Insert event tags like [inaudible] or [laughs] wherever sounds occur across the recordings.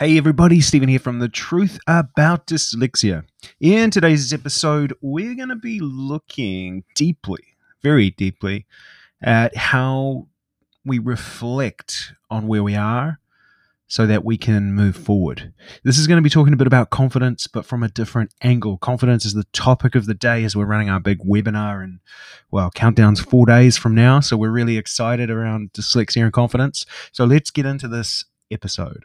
Hey everybody, Stephen here from The Truth About Dyslexia. In today's episode, we're going to be looking deeply, very deeply, at how we reflect on where we are so that we can move forward. This is going to be talking a bit about confidence, but from a different angle. Confidence is the topic of the day as we're running our big webinar and, well, countdown's four days from now. So we're really excited around dyslexia and confidence. So let's get into this episode.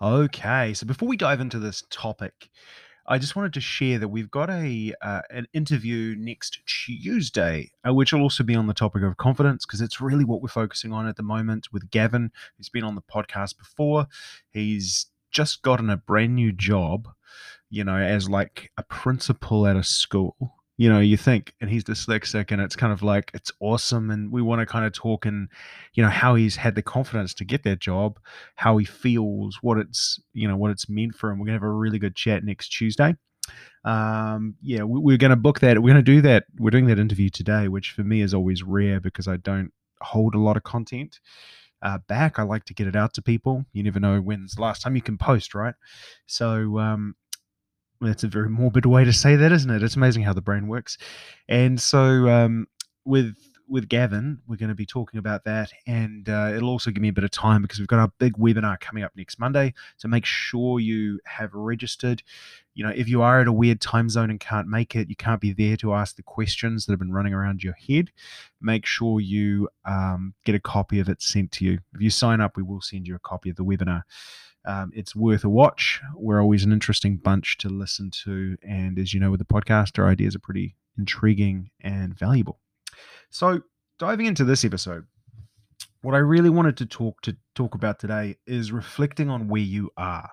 Okay, so before we dive into this topic, I just wanted to share that we've got a uh, an interview next Tuesday, uh, which will also be on the topic of confidence because it's really what we're focusing on at the moment with Gavin, who's been on the podcast before. He's just gotten a brand new job, you know, as like a principal at a school you know you think and he's dyslexic and it's kind of like it's awesome and we want to kind of talk and you know how he's had the confidence to get that job how he feels what it's you know what it's meant for him. We're to have a really good chat next tuesday. Um yeah we, are to book that we're to do that we're doing that interview today which for me is always rare because i don't hold a lot of content uh, back. I like to get it out to people. You never know when's the last time you can post right? So um that's a very morbid way to say that, isn't it? It's amazing how the brain works. And so, um, with with Gavin, we're going to be talking about that, and uh, it'll also give me a bit of time because we've got our big webinar coming up next Monday. So make sure you have registered. You know, if you are at a weird time zone and can't make it, you can't be there to ask the questions that have been running around your head. Make sure you um, get a copy of it sent to you. If you sign up, we will send you a copy of the webinar. Um, it's worth a watch. We're always an interesting bunch to listen to. And as you know, with the podcast, our ideas are pretty intriguing and valuable. So, diving into this episode, what I really wanted to talk to talk about today is reflecting on where you are.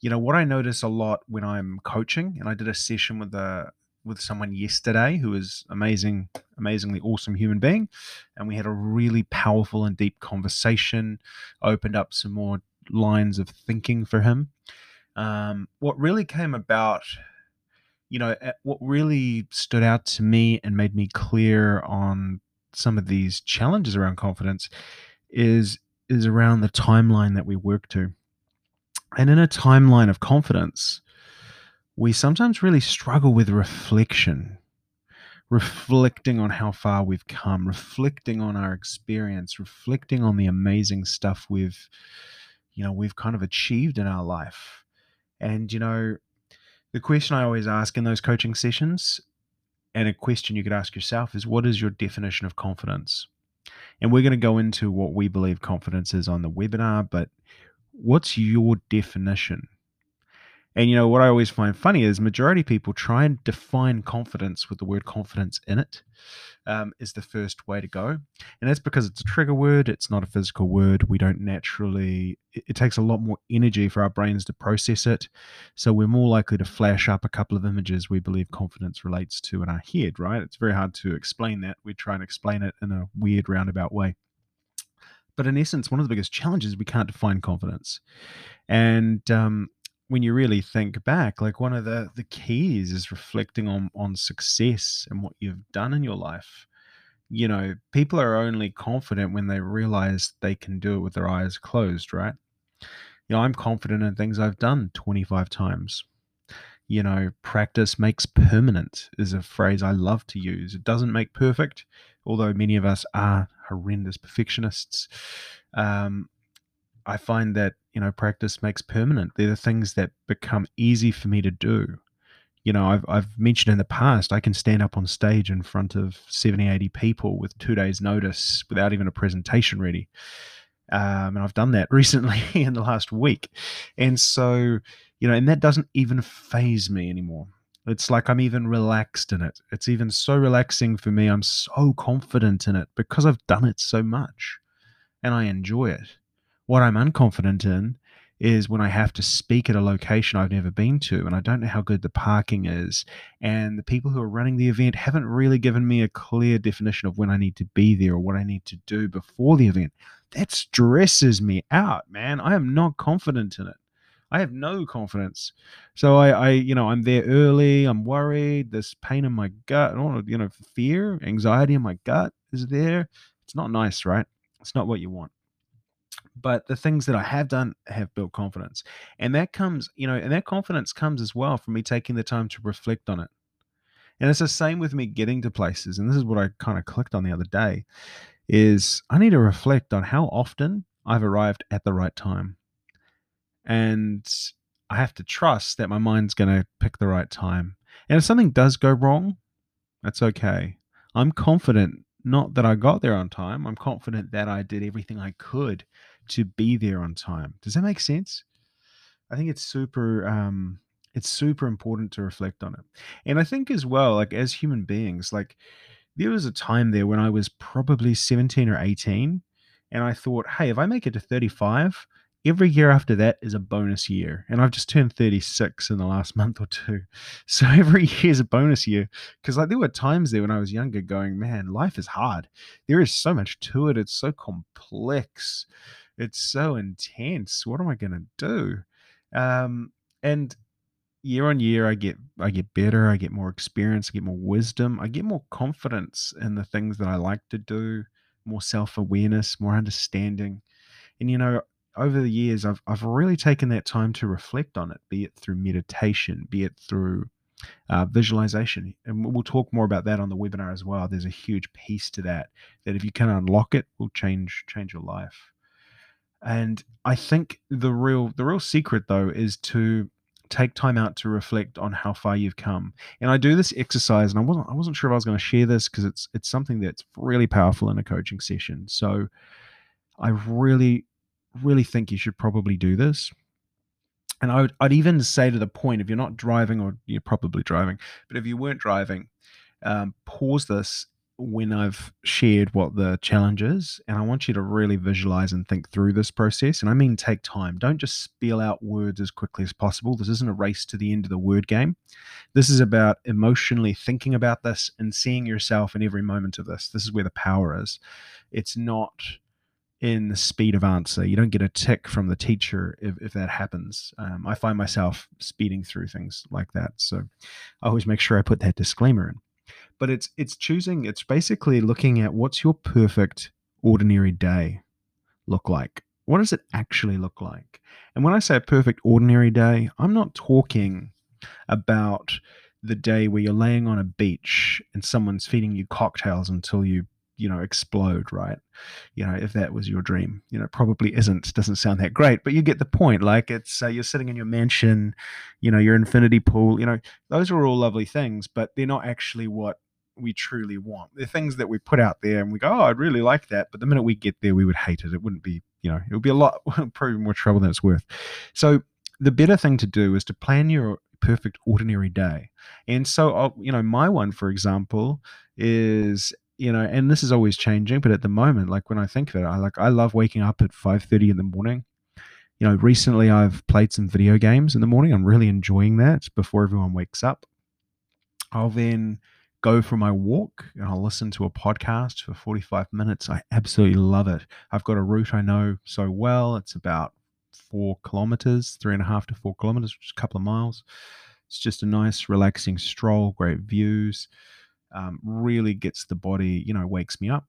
You know, what I notice a lot when I'm coaching, and I did a session with a with someone yesterday who is amazing, amazingly awesome human being, and we had a really powerful and deep conversation. Opened up some more lines of thinking for him. Um, what really came about, you know, eh, what really stood out to me and made me clear on some of these challenges around confidence is is around the timeline that we work to. And in a timeline of confidence, we sometimes really struggle with reflection reflecting on how far we've come, reflecting on our experience, reflecting on the amazing stuff we've you know we've kind of achieved in our life and you know the question i always ask in those coaching sessions and a question you could ask yourself is what is your definition of confidence? And we're going to go into what we believe confidence is on the webinar but what's your definition and you know what I always find funny is majority people try and define confidence with the word confidence in it um, is the first way to go, and that's because it's a trigger word. It's not a physical word. We don't naturally. It, it takes a lot more energy for our brains to process it, so we're more likely to flash up a couple of images we believe confidence relates to in our head. Right? It's very hard to explain that. We try and explain it in a weird roundabout way. But in essence, one of the biggest challenges we can't define confidence, and um, when you really think back, like one of the the keys is reflecting on on success and what you've done in your life. You know, people are only confident when they realize they can do it with their eyes closed, right? You know, I'm confident in things I've done 25 times. You know, practice makes permanent is a phrase I love to use. It doesn't make perfect, although many of us are horrendous perfectionists. Um, I find that you know practice makes permanent. They're the things that become easy for me to do. You know, I've I've mentioned in the past I can stand up on stage in front of 70, 80 people with two days' notice without even a presentation ready. Um, and I've done that [laughs] recently in the last week. And so, you know, and that doesn't even faze me anymore. It's like I'm even relaxed in it. It's even so relaxing for me. I'm so confident in it because I've done it so much and I enjoy it. What I'm unconfident in is when I have to speak at a location I've never been to and I don't know how good the parking is. And the people who are running the event haven't really given me a clear definition of when I need to be there or what I need to do before the event. That stresses me out, man. I am not confident in it. I have no confidence. So I, I, you know, I'm there early. I'm worried. There's pain in my gut. You know, fear, anxiety in my gut is there. It's not nice, right? It's not what you want. But the things that I have done have built confidence. And that comes, you know, and that confidence comes as well from me taking the time to reflect on it. And it's the same with me getting to places. And this is what I kind of clicked on the other day is I need to reflect on how often I've arrived at the right time. And I have to trust that my mind's going to pick the right time. And if something does go wrong, that's okay. I'm confident not that I got there on time. I'm confident that I did everything I could to be there on time. Does that make sense? I think it's super um it's super important to reflect on it. And I think as well like as human beings like there was a time there when I was probably 17 or 18 and I thought, "Hey, if I make it to 35, every year after that is a bonus year. And I've just turned 36 in the last [laughs] month or two. So every [laughs] year is a bonus year. Because like there were times there when I was younger going, man, life is hard. There is so much to it. It's so complex. It's so intense. What am I gonna do? Um, and year on year I get I get better, I get more experience, I get more wisdom, I get more confidence in the things that I like to do, more self-awareness, more understanding. And you know, over the years, I've I've really taken that time to reflect on it, be it through meditation, be it through uh, visualization, and we'll talk more about that on the webinar as well. There's a huge piece to that that if you can unlock it, will change change your life. And I think the real the real secret though is to take time out to reflect on how far you've come. And I do this exercise, and I wasn't I wasn't sure if I was going to share this because it's it's something that's really powerful in a coaching session. So I really really think you should probably do this. And I would, I'd even say to the point if you're not driving, or you're probably driving, but if you weren't driving, um, pause this when I've shared what the challenge is. And I want you to really visualize and think through this process. And I mean, take time. Don't just spiel out words as quickly as possible. This isn't a race to the end of the word game. This is about emotionally thinking about this and seeing yourself in every moment of this. This is where the power is. It's not in the speed of answer. You don't get a tick from the teacher if, if that happens. Um, I find myself speeding through things like that. So I always make sure I put that disclaimer in. But it's it's choosing, it's basically looking at what's your perfect ordinary day look like? What does it actually look like? And when I say a perfect ordinary day, I'm not talking about the day where you're laying on a beach and someone's feeding you cocktails until you you know explode right you know if that was your dream you know probably isn't doesn't sound that great but you get the point like it's uh, you're sitting in your mansion you know your infinity pool you know those are all lovely things but they're not actually what we truly want they're things that we put out there and we go oh i'd really like that but the minute we get there we would hate it it wouldn't be you know it would be a lot [laughs] probably more trouble than it's worth so the better thing to do is to plan your perfect ordinary day and so I'll, you know my one for example is you know, and this is always changing, but at the moment, like when I think of it, I like I love waking up at five thirty in the morning. You know, recently I've played some video games in the morning. I'm really enjoying that before everyone wakes up. I'll then go for my walk and I'll listen to a podcast for 45 minutes. I absolutely love it. I've got a route I know so well. It's about four kilometers, three and a half to four kilometers, just a couple of miles. It's just a nice, relaxing stroll, great views um, really gets the body, you know, wakes me up.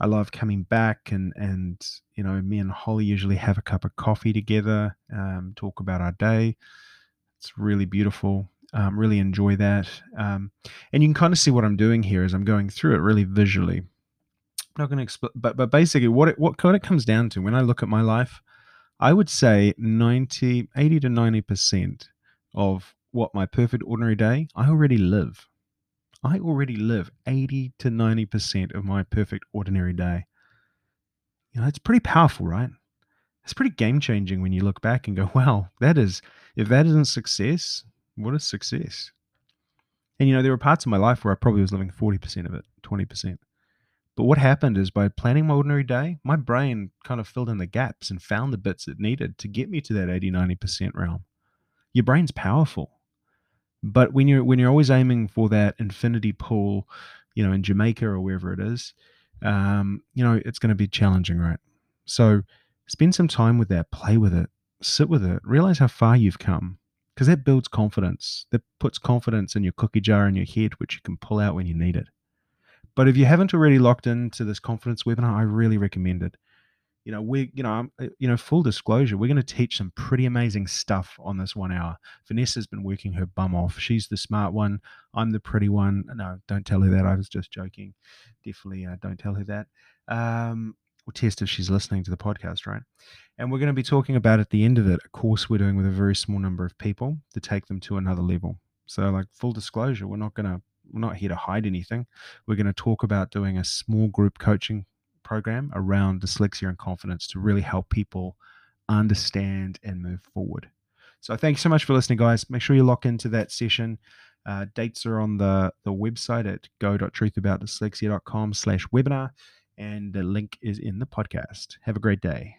I love coming back and and you know me and Holly usually have a cup of coffee together, um, talk about our day. It's really beautiful. Um, really enjoy that, um, and you can kind of see what I'm doing here as I'm going through it really visually. I'm not going to explain, but but basically what it what kind of comes down to when I look at my life, I would say 90, 80 to 90 percent of what my perfect ordinary day I already live. I already live 80 to 90% of my perfect ordinary day. You know, it's pretty powerful, right? It's pretty game changing when you look back and go, wow, that is, if that isn't success, what is success? And, you know, there were parts of my life where I probably was living 40% of it, 20%. But what happened is by planning my ordinary day, my brain kind of filled in the gaps and found the bits it needed to get me to that 80, 90% realm. Your brain's powerful. But when you're when you're always aiming for that infinity pool, you know, in Jamaica or wherever it is, um, you know, it's going to be challenging, right? So spend some time with that, play with it, sit with it, realize how far you've come, because that builds confidence. That puts confidence in your cookie jar in your head, which you can pull out when you need it. but if you haven't already locked into this confidence webinar, I really recommend it. You know, we, you know, I'm, uh, you know, full disclosure, we're going to teach some pretty amazing stuff on this one hour. Vanessa's been working her bum off. She's the smart one. I'm the pretty one. No, don't tell her that. I was just joking. Definitely uh, don't tell her that. Um, test if she's listening to the podcast, right? And we're going to be talking about at the end of it a course we're doing with a very small number of people to take them to another level. So, like full disclosure, we're not going to we're not here to hide anything. We're going to talk about doing a small group coaching program around dyslexia and confidence to really help people understand and move forward. So thank you so much for listening, guys. Make sure you lock into that session. Uh, dates are on the, the website at go.truthaboutdyslexia.com slash webinar, and the link is in the podcast. Have a great day.